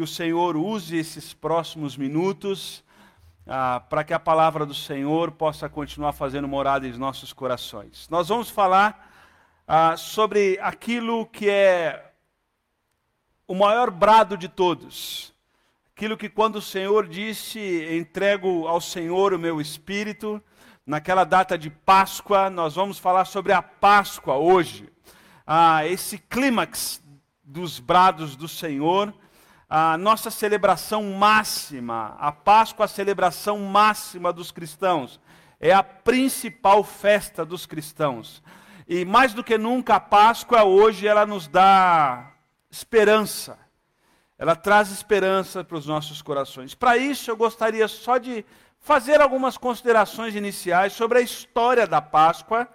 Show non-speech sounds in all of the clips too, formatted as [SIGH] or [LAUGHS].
que o Senhor use esses próximos minutos ah, para que a palavra do Senhor possa continuar fazendo morada em nossos corações. Nós vamos falar ah, sobre aquilo que é o maior brado de todos. Aquilo que, quando o Senhor disse: Entrego ao Senhor o meu espírito, naquela data de Páscoa, nós vamos falar sobre a Páscoa hoje. Ah, esse clímax dos brados do Senhor, a nossa celebração máxima, a Páscoa, a celebração máxima dos cristãos, é a principal festa dos cristãos. E mais do que nunca, a Páscoa hoje ela nos dá esperança. Ela traz esperança para os nossos corações. Para isso, eu gostaria só de fazer algumas considerações iniciais sobre a história da Páscoa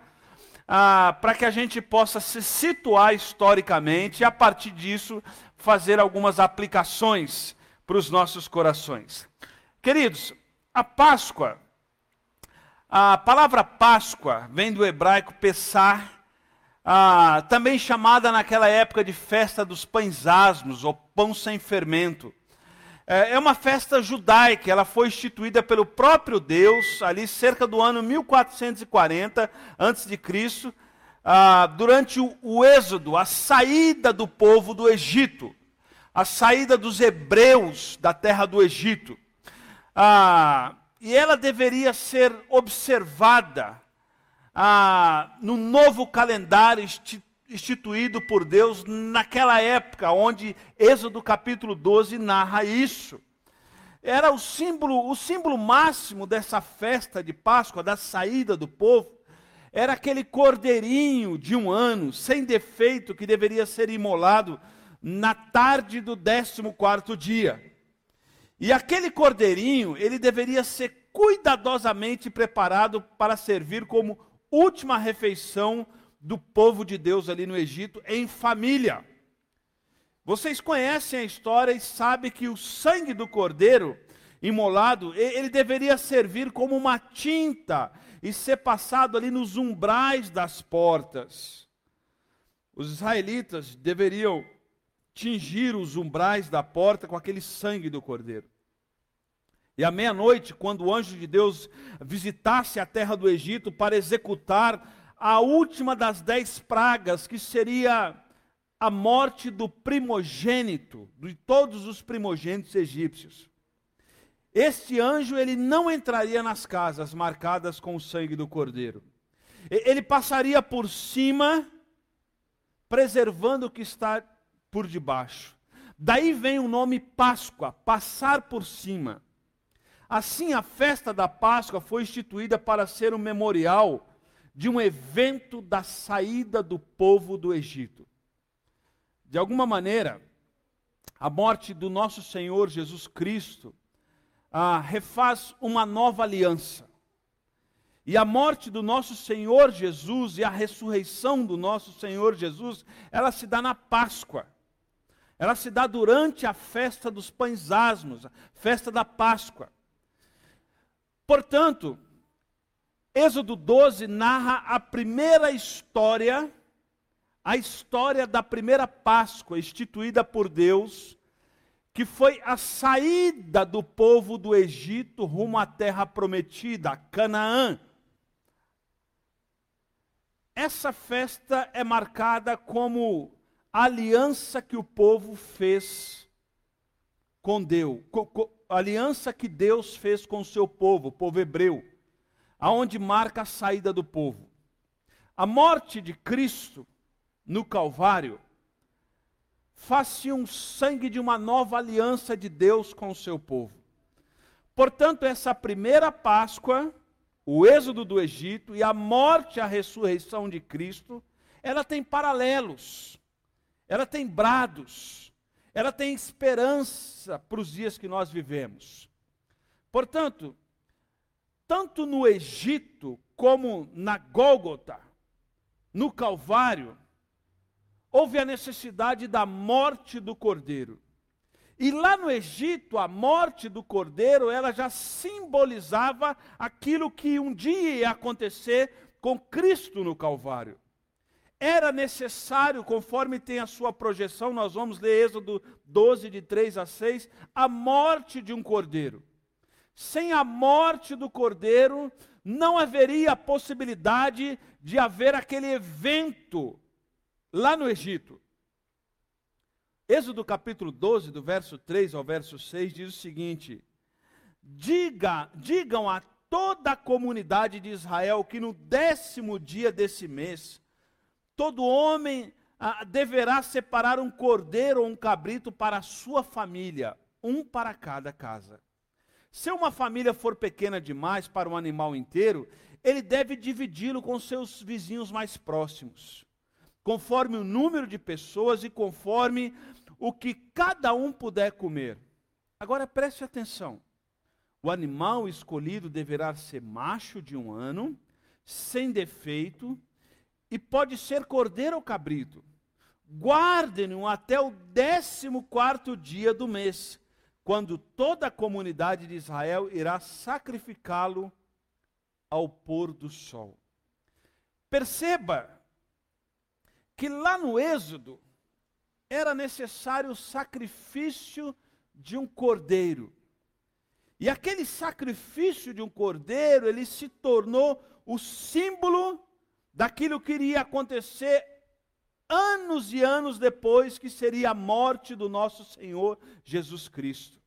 ah, para que a gente possa se situar historicamente e, a partir disso, fazer algumas aplicações para os nossos corações. Queridos, a Páscoa, a palavra Páscoa vem do hebraico Pessar, ah, também chamada naquela época de festa dos pães asmos, ou pão sem fermento. É, é uma festa judaica, ela foi instituída pelo próprio Deus, ali cerca do ano 1440 a.C., ah, durante o, êxodo, a saída do povo do Egito, a saída dos hebreus da terra do Egito. Ah, e ela deveria ser observada ah, no novo calendário instituído por Deus naquela época, onde Êxodo capítulo 12 narra isso. Era o símbolo, o símbolo máximo dessa festa de Páscoa, da saída do povo, era aquele cordeirinho de um ano, sem defeito, que deveria ser imolado na tarde do décimo quarto dia. E aquele cordeirinho, ele deveria ser cuidadosamente preparado para servir como última refeição do povo de Deus ali no Egito em família. Vocês conhecem a história e sabem que o sangue do cordeiro imolado, ele deveria servir como uma tinta e ser passado ali nos umbrais das portas. Os israelitas deveriam tingir os umbrais da porta com aquele sangue do cordeiro. E à meia-noite, quando o anjo de Deus visitasse a terra do Egito para executar a última das dez pragas, que seria a morte do primogênito, de todos os primogênitos egípcios. Este anjo, ele não entraria nas casas marcadas com o sangue do cordeiro. Ele passaria por cima, preservando o que está por debaixo. Daí vem o nome Páscoa, passar por cima. Assim, a festa da Páscoa foi instituída para ser um memorial de um evento da saída do povo do Egito. De alguma maneira, a morte do nosso Senhor Jesus Cristo ah, refaz uma nova aliança. E a morte do nosso Senhor Jesus e a ressurreição do nosso Senhor Jesus, ela se dá na Páscoa. Ela se dá durante a festa dos pães asmos, a festa da Páscoa. Portanto, Êxodo 12 narra a primeira história, a história da primeira Páscoa instituída por Deus, que foi a saída do povo do Egito rumo à terra prometida, Canaã. Essa festa é marcada como a aliança que o povo fez com Deus, aliança que Deus fez com o seu povo, o povo hebreu aonde marca a saída do povo. A morte de Cristo no Calvário faz-se um sangue de uma nova aliança de Deus com o seu povo. Portanto, essa primeira Páscoa, o êxodo do Egito e a morte e a ressurreição de Cristo, ela tem paralelos, ela tem brados, ela tem esperança para os dias que nós vivemos. Portanto, tanto no Egito como na Gólgota, no Calvário, houve a necessidade da morte do cordeiro. E lá no Egito, a morte do cordeiro, ela já simbolizava aquilo que um dia ia acontecer com Cristo no Calvário. era necessário, conforme tem a sua projeção, nós vamos ler Êxodo 12, de 3 a 6, a morte de um cordeiro. Sem a morte do cordeiro, não haveria a possibilidade de haver aquele evento lá no Egito. Êxodo capítulo 12, do verso 3 ao verso 6, diz o seguinte: Diga, digam a toda a comunidade de Israel que no décimo dia desse mês, todo homem ah, deverá separar um cordeiro ou um cabrito para a sua família, um para cada casa. Se uma família for pequena demais para um animal inteiro, ele deve dividi-lo com seus vizinhos mais próximos, conforme o número de pessoas e conforme o que cada um puder comer. Agora preste atenção. O animal escolhido deverá ser macho de um ano, sem defeito, e pode ser cordeiro ou cabrito. Guardem-no até o décimo quarto dia do mês, quando toda a comunidade de Israel irá sacrificá-lo ao pôr do sol. Perceba que lá no Êxodo era necessário o sacrifício de um cordeiro. E aquele sacrifício de um cordeiro, ele se tornou o símbolo daquilo que iria acontecer anos e anos depois, que seria a morte do nosso Senhor Jesus Cristo.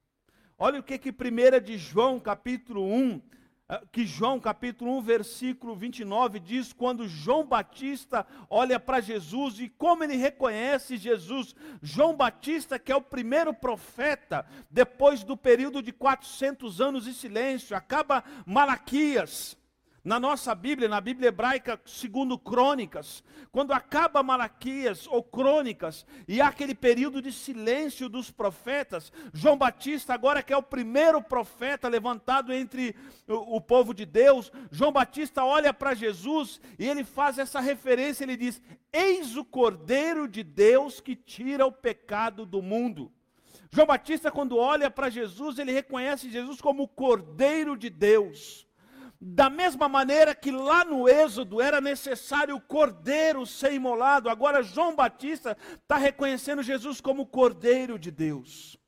Olha o que que 1 de João, capítulo 1, ah, que João capítulo 1, versículo 29 diz quando João Batista olha para Jesus e como ele reconhece Jesus. João Batista, que é o primeiro profeta depois do período de 400 anos de silêncio, acaba Malaquias. Na nossa Bíblia, na Bíblia hebraica, segundo Crônicas, quando acaba Malaquias ou Crônicas, e há aquele período de silêncio dos profetas, João Batista, agora que é o primeiro profeta levantado entre o, o povo de Deus, João Batista olha para Jesus e ele faz essa referência, ele diz: Eis o Cordeiro de Deus que tira o pecado do mundo. João Batista, quando olha para Jesus, ele reconhece Jesus como o Cordeiro de Deus. Da mesma maneira que lá no Êxodo era necessário o cordeiro ser imolado, agora João Batista está reconhecendo Jesus como cordeiro de Deus.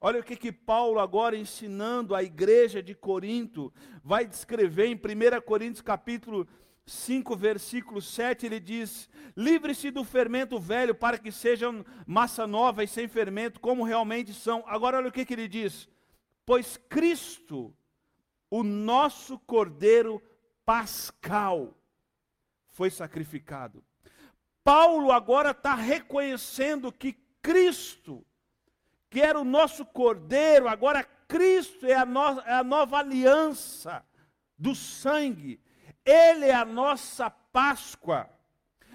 Olha o que, que Paulo, agora ensinando a igreja de Corinto, vai descrever em 1 Coríntios capítulo 5, versículo 7, ele diz: Livre-se do fermento velho, para que sejam massa nova e sem fermento, como realmente são. Agora, olha o que, que ele diz: Pois Cristo o nosso cordeiro pascal foi sacrificado. Paulo agora está reconhecendo que Cristo, que era o nosso cordeiro, agora Cristo é a, no, é a nova aliança do sangue, Ele é a nossa Páscoa.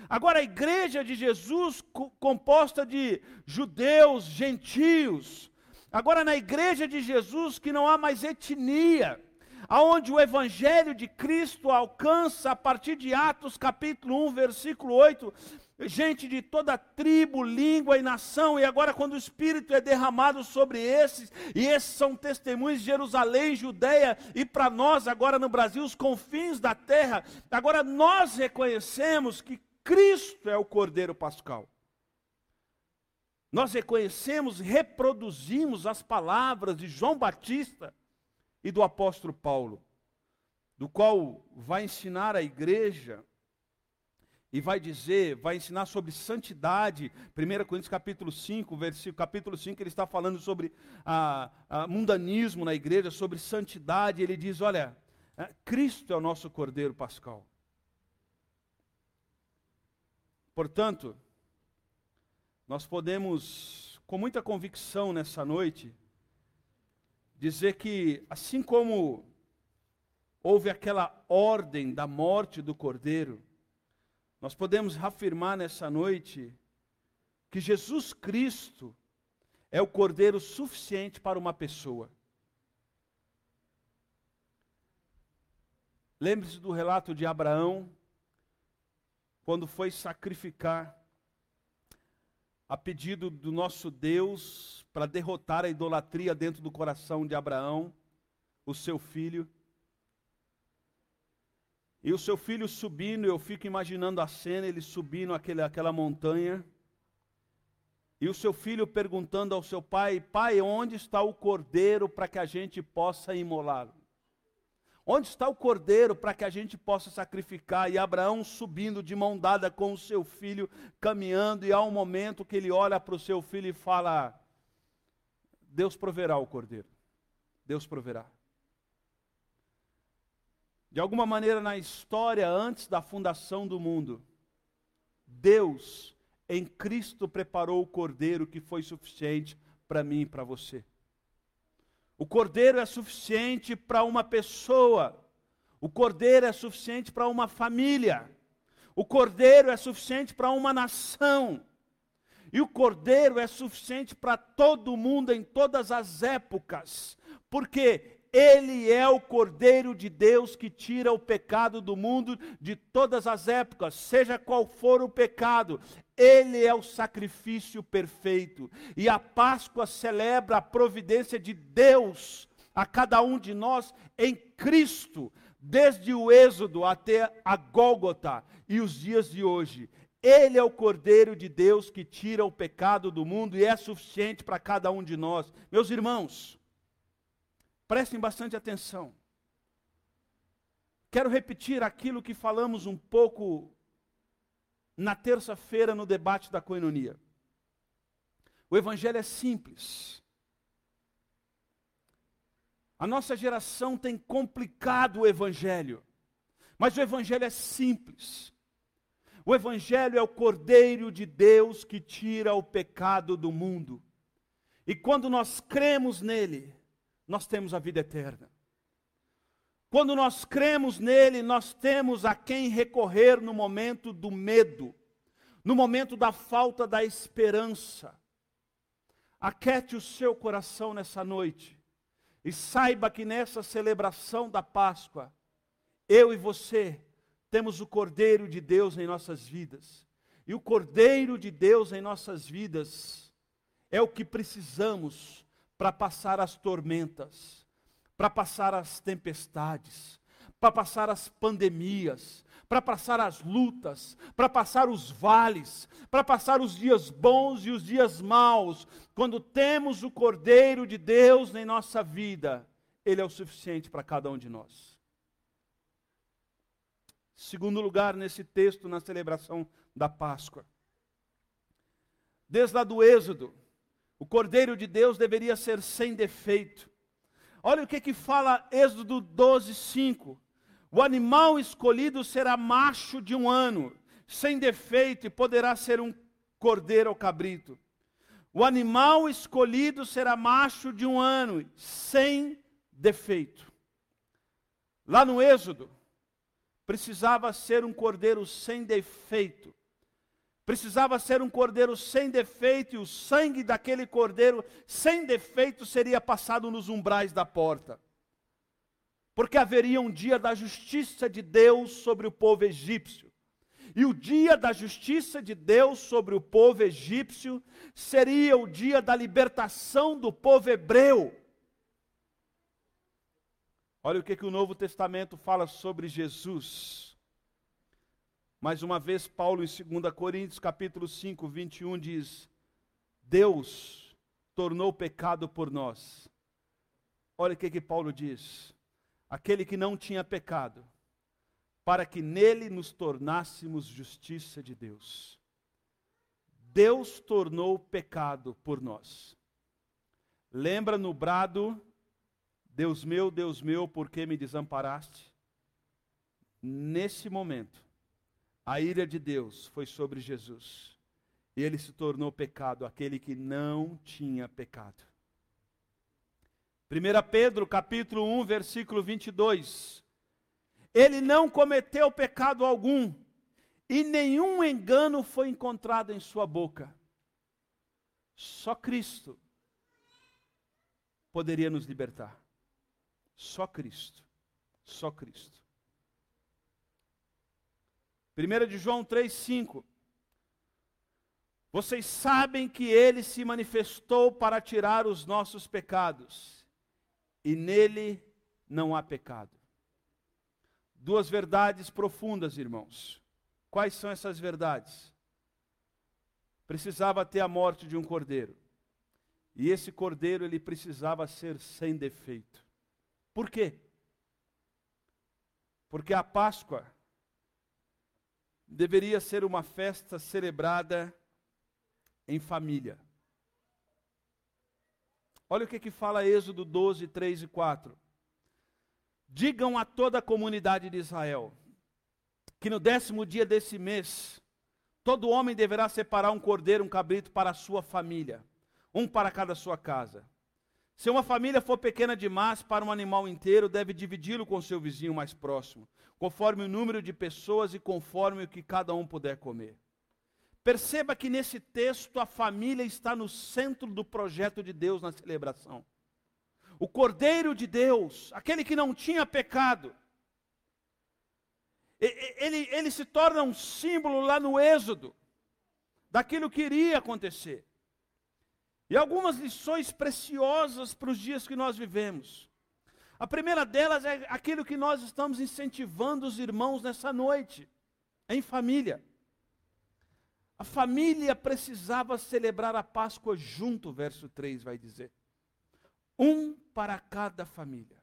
Agora, a igreja de Jesus, composta de judeus, gentios, agora na igreja de Jesus, que não há mais etnia, aonde o evangelho de Cristo alcança a partir de Atos capítulo 1, versículo 8, gente de toda tribo, língua e nação, e agora quando o Espírito é derramado sobre esses, e esses são testemunhos de Jerusalém, Judéia, e para nós agora no Brasil, os confins da terra, agora nós reconhecemos que Cristo é o Cordeiro Pascal. Nós reconhecemos, reproduzimos as palavras de João Batista, e do apóstolo Paulo, do qual vai ensinar a igreja e vai dizer, vai ensinar sobre santidade. 1 Coríntios capítulo 5, versículo, capítulo 5, ele está falando sobre a, a mundanismo na igreja, sobre santidade. Ele diz: olha, é, Cristo é o nosso Cordeiro Pascal. Portanto, nós podemos, com muita convicção nessa noite, dizer que, assim como houve aquela ordem da morte do cordeiro, nós podemos afirmar nessa noite que Jesus Cristo é o cordeiro suficiente para uma pessoa. Lembre-se do relato de Abraão, quando foi sacrificar a pedido do nosso Deus para derrotar a idolatria dentro do coração de Abraão, o seu filho. E o seu filho subindo, eu fico imaginando a cena, ele subindo aquele, aquela montanha. E o seu filho perguntando ao seu pai: Pai, onde está o cordeiro para que a gente possa imolá-lo? Onde está o cordeiro para que a gente possa sacrificar? E Abraão subindo de mão dada com o seu filho, caminhando, e há um momento que ele olha para o seu filho e fala: Deus proverá o cordeiro. Deus proverá. De alguma maneira na história, antes da fundação do mundo, Deus em Cristo preparou o cordeiro que foi suficiente para mim e para você. O cordeiro é suficiente para uma pessoa, o cordeiro é suficiente para uma família, o cordeiro é suficiente para uma nação. E o cordeiro é suficiente para todo mundo em todas as épocas, porque ele é o Cordeiro de Deus que tira o pecado do mundo de todas as épocas, seja qual for o pecado. Ele é o sacrifício perfeito. E a Páscoa celebra a providência de Deus a cada um de nós em Cristo, desde o Êxodo até a Gólgota e os dias de hoje. Ele é o Cordeiro de Deus que tira o pecado do mundo e é suficiente para cada um de nós. Meus irmãos, Prestem bastante atenção. Quero repetir aquilo que falamos um pouco na terça-feira no debate da coinonia. O evangelho é simples. A nossa geração tem complicado o evangelho, mas o evangelho é simples. O evangelho é o cordeiro de Deus que tira o pecado do mundo. E quando nós cremos nele, nós temos a vida eterna. Quando nós cremos nele, nós temos a quem recorrer no momento do medo, no momento da falta da esperança. Aquete o seu coração nessa noite e saiba que nessa celebração da Páscoa, eu e você temos o Cordeiro de Deus em nossas vidas. E o Cordeiro de Deus em nossas vidas é o que precisamos para passar as tormentas, para passar as tempestades, para passar as pandemias, para passar as lutas, para passar os vales, para passar os dias bons e os dias maus. Quando temos o Cordeiro de Deus em nossa vida, Ele é o suficiente para cada um de nós. Segundo lugar, nesse texto, na celebração da Páscoa. Desde lá do Êxodo, o Cordeiro de Deus deveria ser sem defeito. Olha o que, que fala Êxodo 12, 5. O animal escolhido será macho de um ano, sem defeito, e poderá ser um cordeiro ou cabrito. O animal escolhido será macho de um ano, sem defeito. Lá no Êxodo, precisava ser um cordeiro sem defeito precisava ser um cordeiro sem defeito, e o sangue daquele cordeiro sem defeito seria passado nos umbrais da porta. Porque haveria um dia da justiça de Deus sobre o povo egípcio. E o dia da justiça de Deus sobre o povo egípcio seria o dia da libertação do povo hebreu. Olha o que, que o Novo Testamento fala sobre Jesus. Mais uma vez, Paulo, em 2 Coríntios, capítulo 5, 21, diz: Deus tornou pecado por nós. Olha o que, que Paulo diz: aquele que não tinha pecado, para que nele nos tornássemos justiça de Deus. Deus tornou pecado por nós. Lembra no brado, Deus meu, Deus meu, por que me desamparaste? Nesse momento, a ira de Deus foi sobre Jesus. E ele se tornou pecado, aquele que não tinha pecado. 1 Pedro capítulo 1, versículo 22. Ele não cometeu pecado algum, e nenhum engano foi encontrado em sua boca. Só Cristo poderia nos libertar. Só Cristo. Só Cristo. 1 de João 3,5. Vocês sabem que ele se manifestou para tirar os nossos pecados, e nele não há pecado. duas verdades profundas, irmãos. Quais são essas verdades? Precisava ter a morte de um cordeiro. E esse cordeiro ele precisava ser sem defeito. Por quê? Porque a Páscoa deveria ser uma festa celebrada em família. Olha o que, que fala Êxodo 12, 3 e 4. Digam a toda a comunidade de Israel que no décimo dia desse mês, todo homem deverá separar um cordeiro, um cabrito para a sua família, um para cada sua casa. Se uma família for pequena demais para um animal inteiro, deve dividi-lo com seu vizinho mais próximo, conforme o número de pessoas e conforme o que cada um puder comer. Perceba que nesse texto a família está no centro do projeto de Deus na celebração. O Cordeiro de Deus, aquele que não tinha pecado, ele, ele se torna um símbolo lá no Êxodo, daquilo que iria acontecer. E algumas lições preciosas para os dias que nós vivemos. A primeira delas é aquilo que nós estamos incentivando os irmãos nessa noite, em família. A família precisava celebrar a Páscoa junto, verso 3 vai dizer. Um para cada família.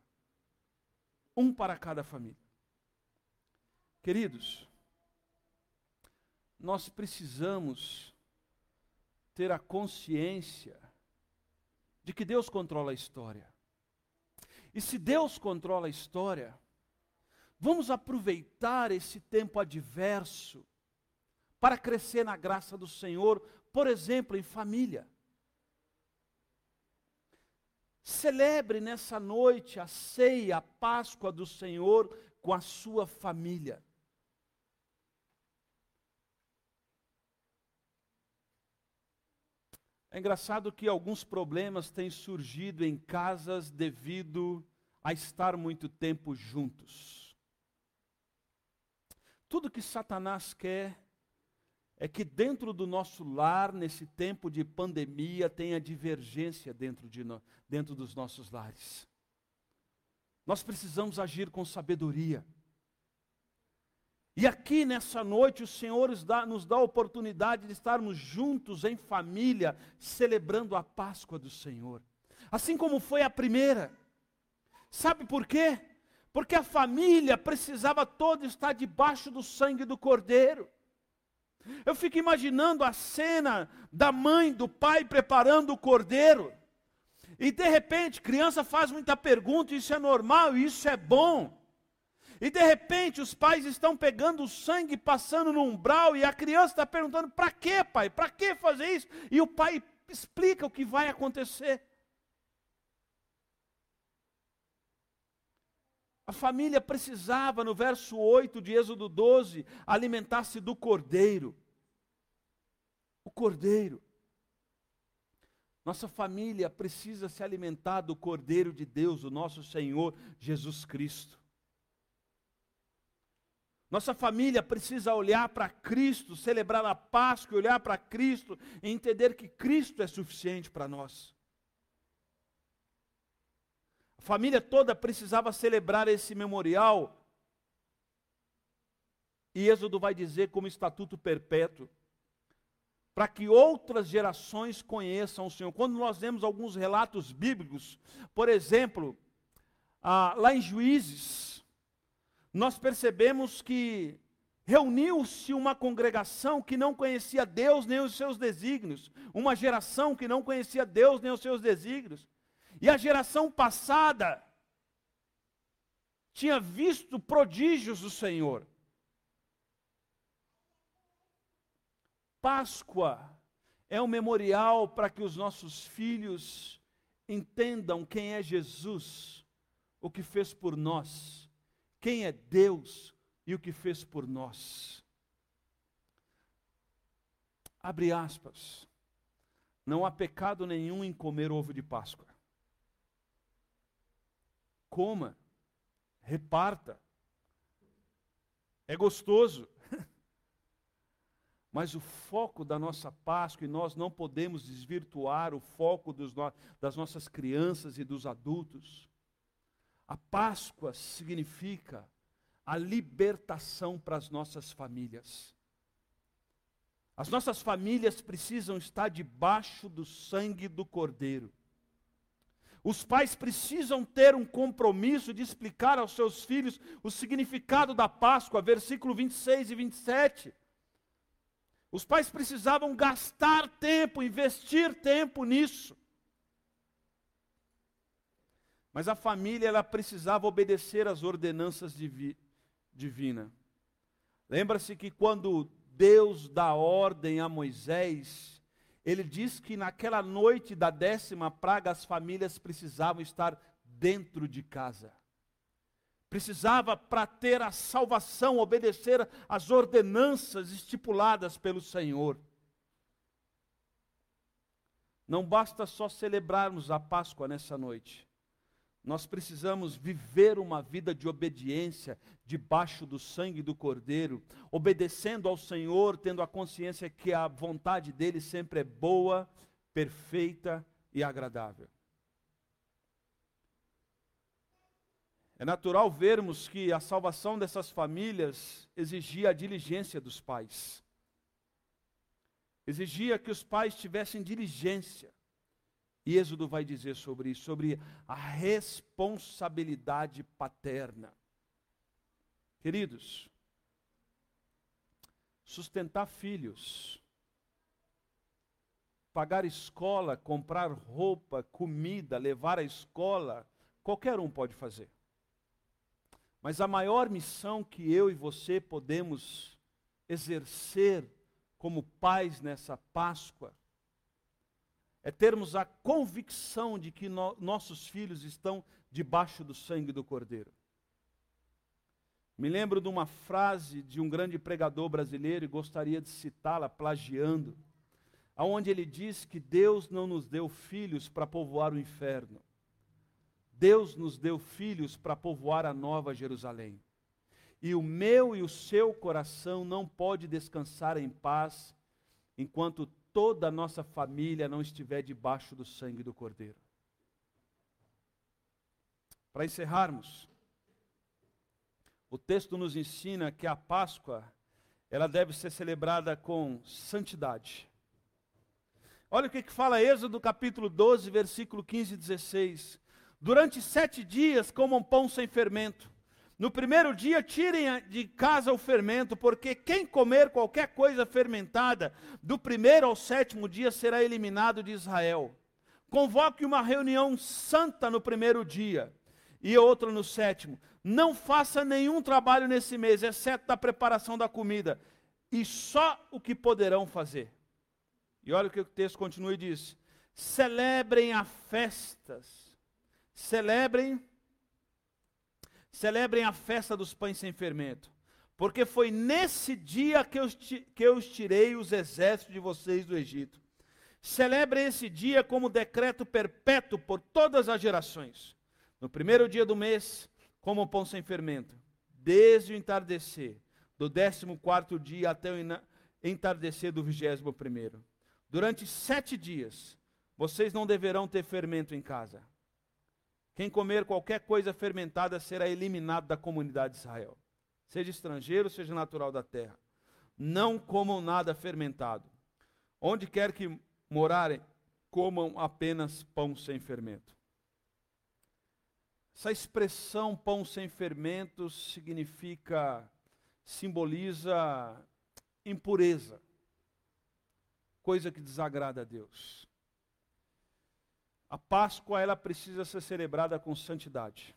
Um para cada família. Queridos, nós precisamos ter a consciência de que Deus controla a história. E se Deus controla a história, vamos aproveitar esse tempo adverso para crescer na graça do Senhor, por exemplo, em família. Celebre nessa noite a ceia, a Páscoa do Senhor com a sua família. É engraçado que alguns problemas têm surgido em casas devido a estar muito tempo juntos. Tudo que Satanás quer é que dentro do nosso lar, nesse tempo de pandemia, tenha divergência dentro, de no, dentro dos nossos lares. Nós precisamos agir com sabedoria. E aqui nessa noite o Senhor nos dá, a oportunidade de estarmos juntos em família, celebrando a Páscoa do Senhor. Assim como foi a primeira. Sabe por quê? Porque a família precisava toda estar debaixo do sangue do Cordeiro. Eu fico imaginando a cena da mãe, do pai preparando o cordeiro. E de repente, criança faz muita pergunta, isso é normal, isso é bom. E de repente os pais estão pegando o sangue, passando no umbral, e a criança está perguntando: para que, pai? Para que fazer isso? E o pai explica o que vai acontecer. A família precisava, no verso 8 de Êxodo 12, alimentar-se do cordeiro. O cordeiro. Nossa família precisa se alimentar do cordeiro de Deus, o nosso Senhor Jesus Cristo. Nossa família precisa olhar para Cristo, celebrar a Páscoa, olhar para Cristo e entender que Cristo é suficiente para nós. A família toda precisava celebrar esse memorial. E Êxodo vai dizer como estatuto perpétuo, para que outras gerações conheçam o Senhor. Quando nós vemos alguns relatos bíblicos, por exemplo, ah, lá em Juízes, nós percebemos que reuniu-se uma congregação que não conhecia Deus nem os seus desígnios, uma geração que não conhecia Deus nem os seus desígnios. E a geração passada tinha visto prodígios do Senhor. Páscoa é um memorial para que os nossos filhos entendam quem é Jesus, o que fez por nós quem é Deus e o que fez por nós. Abre aspas. Não há pecado nenhum em comer ovo de Páscoa. Coma, reparta. É gostoso. [LAUGHS] Mas o foco da nossa Páscoa, e nós não podemos desvirtuar o foco no, das nossas crianças e dos adultos, a Páscoa significa a libertação para as nossas famílias. As nossas famílias precisam estar debaixo do sangue do Cordeiro. Os pais precisam ter um compromisso de explicar aos seus filhos o significado da Páscoa, versículo 26 e 27. Os pais precisavam gastar tempo, investir tempo nisso. Mas a família ela precisava obedecer às ordenanças divi divina. Lembra-se que quando Deus dá ordem a Moisés, ele diz que naquela noite da décima praga as famílias precisavam estar dentro de casa. Precisava, para ter a salvação, obedecer às ordenanças estipuladas pelo Senhor. Não basta só celebrarmos a Páscoa nessa noite. Nós precisamos viver uma vida de obediência debaixo do sangue do Cordeiro, obedecendo ao Senhor, tendo a consciência que a vontade dele sempre é boa, perfeita e agradável. É natural vermos que a salvação dessas famílias exigia a diligência dos pais. Exigia que os pais tivessem diligência. E Êxodo vai dizer sobre isso, sobre a responsabilidade paterna. Queridos, sustentar filhos, pagar escola, comprar roupa, comida, levar à escola, qualquer um pode fazer. Mas a maior missão que eu e você podemos exercer como pais nessa Páscoa é termos a convicção de que no, nossos filhos estão debaixo do sangue do Cordeiro. Me lembro de uma frase de um grande pregador brasileiro e gostaria de citá-la plagiando, aonde ele diz que Deus não nos deu filhos para povoar o inferno. Deus nos deu filhos para povoar a nova Jerusalém. E o meu e o seu coração não pode descansar em paz enquanto toda a nossa família não estiver debaixo do sangue do Cordeiro. Para encerrarmos, o texto nos ensina que a Páscoa ela deve ser celebrada com santidade. Olha o que, que fala Êxodo capítulo 12, versículo 15 e 16. Durante sete dias comam pão sem fermento. No primeiro dia, tirem de casa o fermento, porque quem comer qualquer coisa fermentada, do primeiro ao sétimo dia, será eliminado de Israel. Convoque uma reunião santa no primeiro dia e outra no sétimo. Não faça nenhum trabalho nesse mês, exceto da preparação da comida, e só o que poderão fazer. E olha o que o texto continua e diz: celebrem as festas celebrem celebrem a festa dos pães sem fermento, porque foi nesse dia que eu, que eu tirei os exércitos de vocês do Egito. Celebrem esse dia como decreto perpétuo por todas as gerações. No primeiro dia do mês, como pão sem fermento, desde o entardecer, do décimo quarto dia até o entardecer do vigésimo primeiro. Durante sete dias, vocês não deverão ter fermento em casa. Quem comer qualquer coisa fermentada será eliminado da comunidade de Israel, seja estrangeiro, seja natural da terra. Não comam nada fermentado. Onde quer que morarem, comam apenas pão sem fermento. Essa expressão pão sem fermento significa, simboliza impureza, coisa que desagrada a Deus. A Páscoa ela precisa ser celebrada com santidade.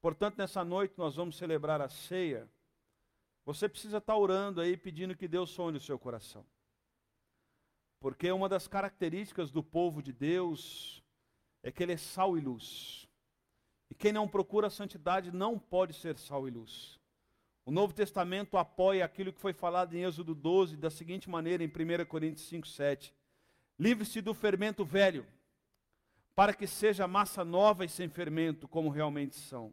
Portanto, nessa noite nós vamos celebrar a ceia. Você precisa estar orando aí pedindo que Deus sonhe o seu coração. Porque uma das características do povo de Deus é que ele é sal e luz. E quem não procura a santidade não pode ser sal e luz. O Novo Testamento apoia aquilo que foi falado em Êxodo 12 da seguinte maneira em 1 Coríntios 5, 7. Livre-se do fermento velho, para que seja massa nova e sem fermento, como realmente são.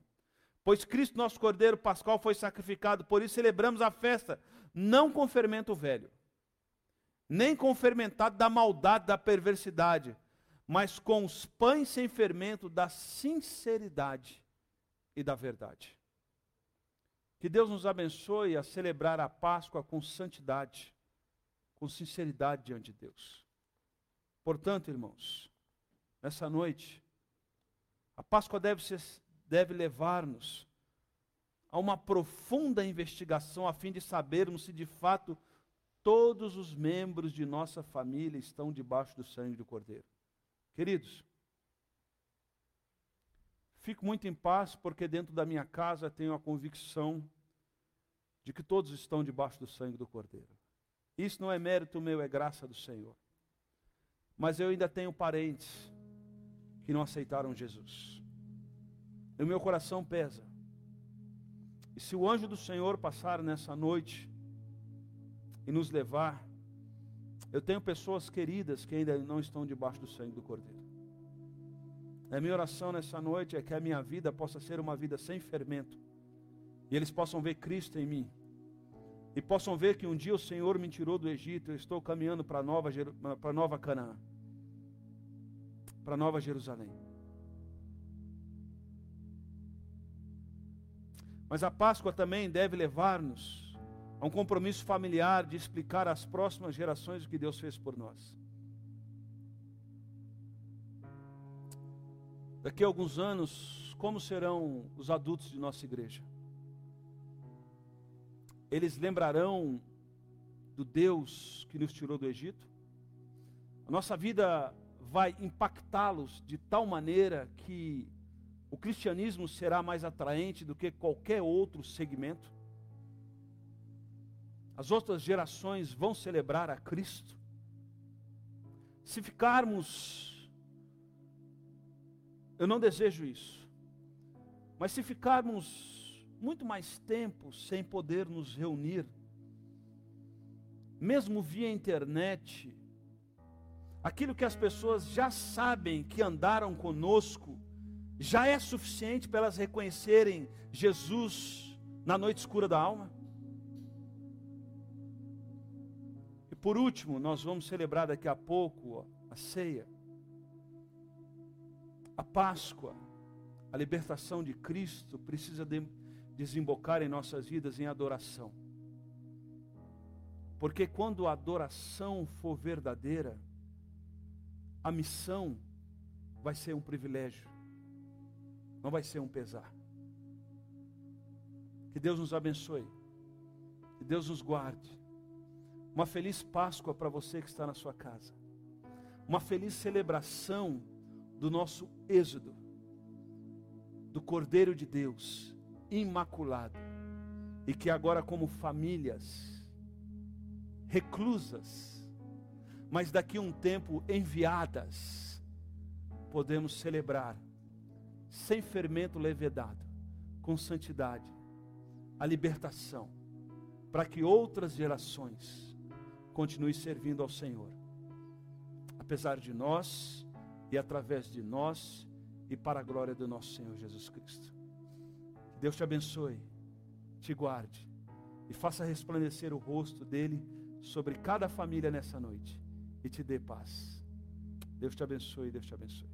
Pois Cristo, nosso Cordeiro Pascal, foi sacrificado, por isso celebramos a festa, não com fermento velho, nem com fermentado da maldade, da perversidade, mas com os pães sem fermento da sinceridade e da verdade. Que Deus nos abençoe a celebrar a Páscoa com santidade, com sinceridade diante de Deus. Portanto, irmãos, nessa noite, a Páscoa deve, deve levar-nos a uma profunda investigação a fim de sabermos se de fato todos os membros de nossa família estão debaixo do sangue do Cordeiro. Queridos, fico muito em paz porque dentro da minha casa tenho a convicção de que todos estão debaixo do sangue do Cordeiro. Isso não é mérito meu, é graça do Senhor. Mas eu ainda tenho parentes que não aceitaram Jesus. E o meu coração pesa. E se o anjo do Senhor passar nessa noite e nos levar, eu tenho pessoas queridas que ainda não estão debaixo do sangue do Cordeiro. A minha oração nessa noite é que a minha vida possa ser uma vida sem fermento. E eles possam ver Cristo em mim. E possam ver que um dia o Senhor me tirou do Egito, eu estou caminhando para Nova, para Nova Canaã. Para Nova Jerusalém. Mas a Páscoa também deve levar-nos a um compromisso familiar de explicar às próximas gerações o que Deus fez por nós. Daqui a alguns anos, como serão os adultos de nossa igreja? Eles lembrarão do Deus que nos tirou do Egito? A nossa vida vai impactá-los de tal maneira que o cristianismo será mais atraente do que qualquer outro segmento. As outras gerações vão celebrar a Cristo. Se ficarmos, eu não desejo isso, mas se ficarmos muito mais tempo sem poder nos reunir, mesmo via internet, aquilo que as pessoas já sabem que andaram conosco, já é suficiente para elas reconhecerem Jesus na noite escura da alma? E por último, nós vamos celebrar daqui a pouco a ceia, a Páscoa, a libertação de Cristo precisa de desembocar em nossas vidas em adoração. Porque quando a adoração for verdadeira, a missão vai ser um privilégio não vai ser um pesar. Que Deus nos abençoe. Que Deus nos guarde. Uma feliz Páscoa para você que está na sua casa. Uma feliz celebração do nosso êxodo, do Cordeiro de Deus, imaculado. E que agora, como famílias, reclusas, mas daqui a um tempo enviadas, podemos celebrar sem fermento levedado, com santidade, a libertação, para que outras gerações continuem servindo ao Senhor, apesar de nós e através de nós e para a glória do nosso Senhor Jesus Cristo. Que Deus te abençoe, te guarde e faça resplandecer o rosto dele sobre cada família nessa noite e te dê paz. Deus te abençoe, Deus te abençoe.